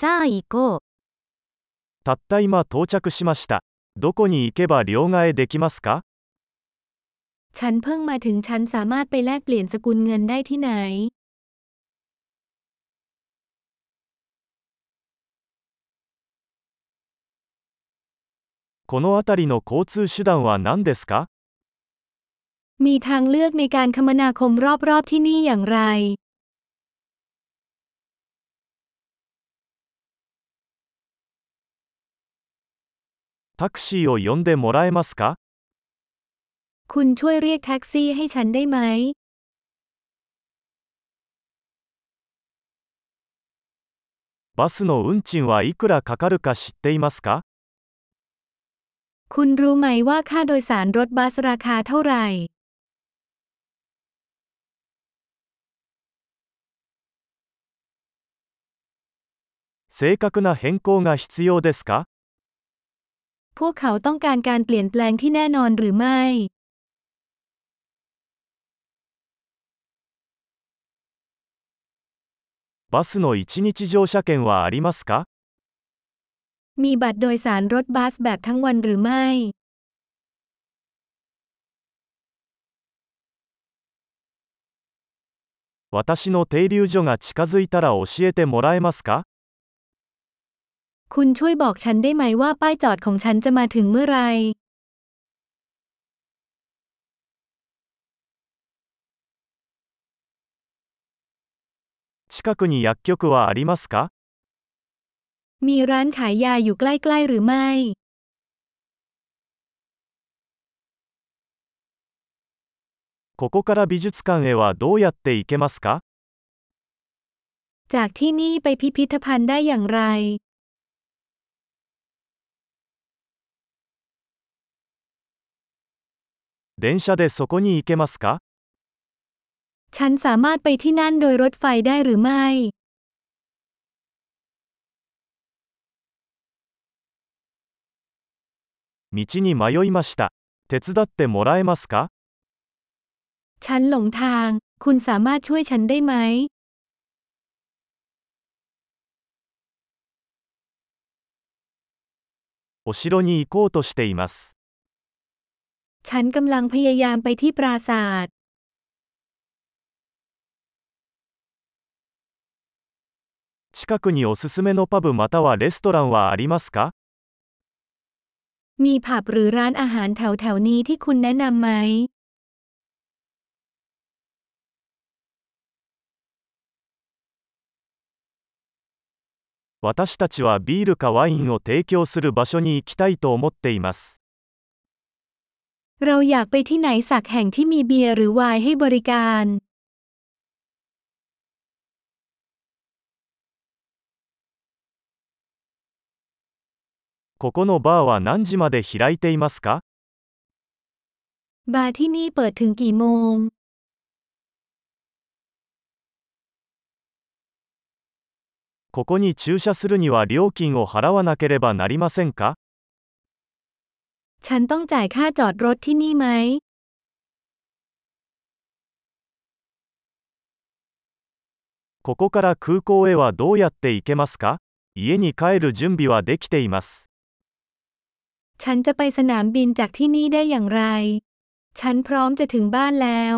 さあ行こう。たった今到着しました。どこに行けば両替できますか ฉันเพิ่งมาถึงฉันสามารถไปแลกเปลี่ยนสกุลเงินได้ที่ไหน この辺りの交通手段は何ですか มีทางเลือกในการคมนาคมรอบๆที่นี่อย่างไร タクシーを呼んでもらえますかคุณช่วยเรียกแท็กซี่ให้ฉันได้ไหมバスの運賃はいくらかかるか知っていますかคุณรู้ไหมว่าค่าโดยสารรถบัสราคาเท่าไหร่正確な変更が必要ですか พวกเขาต้องการการเปลี่ยนแปลงที่แน่นอนหรือไม่ バスの一日乗車券はありますか มีบัตรโดยสารรถบัสแบบทั้งวันหรือไม่ 私の停留所が近づいたら教えてもらえますか คุณช่วยบอกฉันได้ไหมว่าป้ายจอดของฉันจะมาถึงเมื่อไหร 近くに薬局はありますか มีร้านขายยาอยู่ใกล้ๆหรือไม่ ここから美術館へはどうやって行けますか จากที่นี่ไปพิพิธภัณฑ์ได้อย่างไร 電車でそこに行けますか ฉันสามารถไปที่นั่นโดยรถไฟได้หรือไม่ 道に迷いました。手伝ってもらえますか ฉันหลงทาง คุณสามารถช่วยฉันได้ไหม お城に行こうとしています。 ฉันกำลังพยายามไปที่ปราสาท 近くにおすすめのパブまたはレストランはありますか มีผับหรือร้านอาหารแถวแถวๆนี้ที่คุณแนะนำไหม 私たちはビールかワインを提供する場所に行きたいと思っています。 เราอยากไปที่ไหนสักแห่งที่มีเบียร์หรือไวน์ให้บริการ ここのバーは何時まで開いていますか บาร์ที่นี่เปิดถึงกี่โมง ここに駐車するには料金を払わなければなりませんか ฉันต้องจ่ายค่าจอดรถที่นี่ไหม ここから空港へはどうやって行けますか家に帰る準備はできています。 ฉันจะไปสนามบินจากที่นี่ได้อย่างไร ฉันพร้อมจะถึงบ้านแล้ว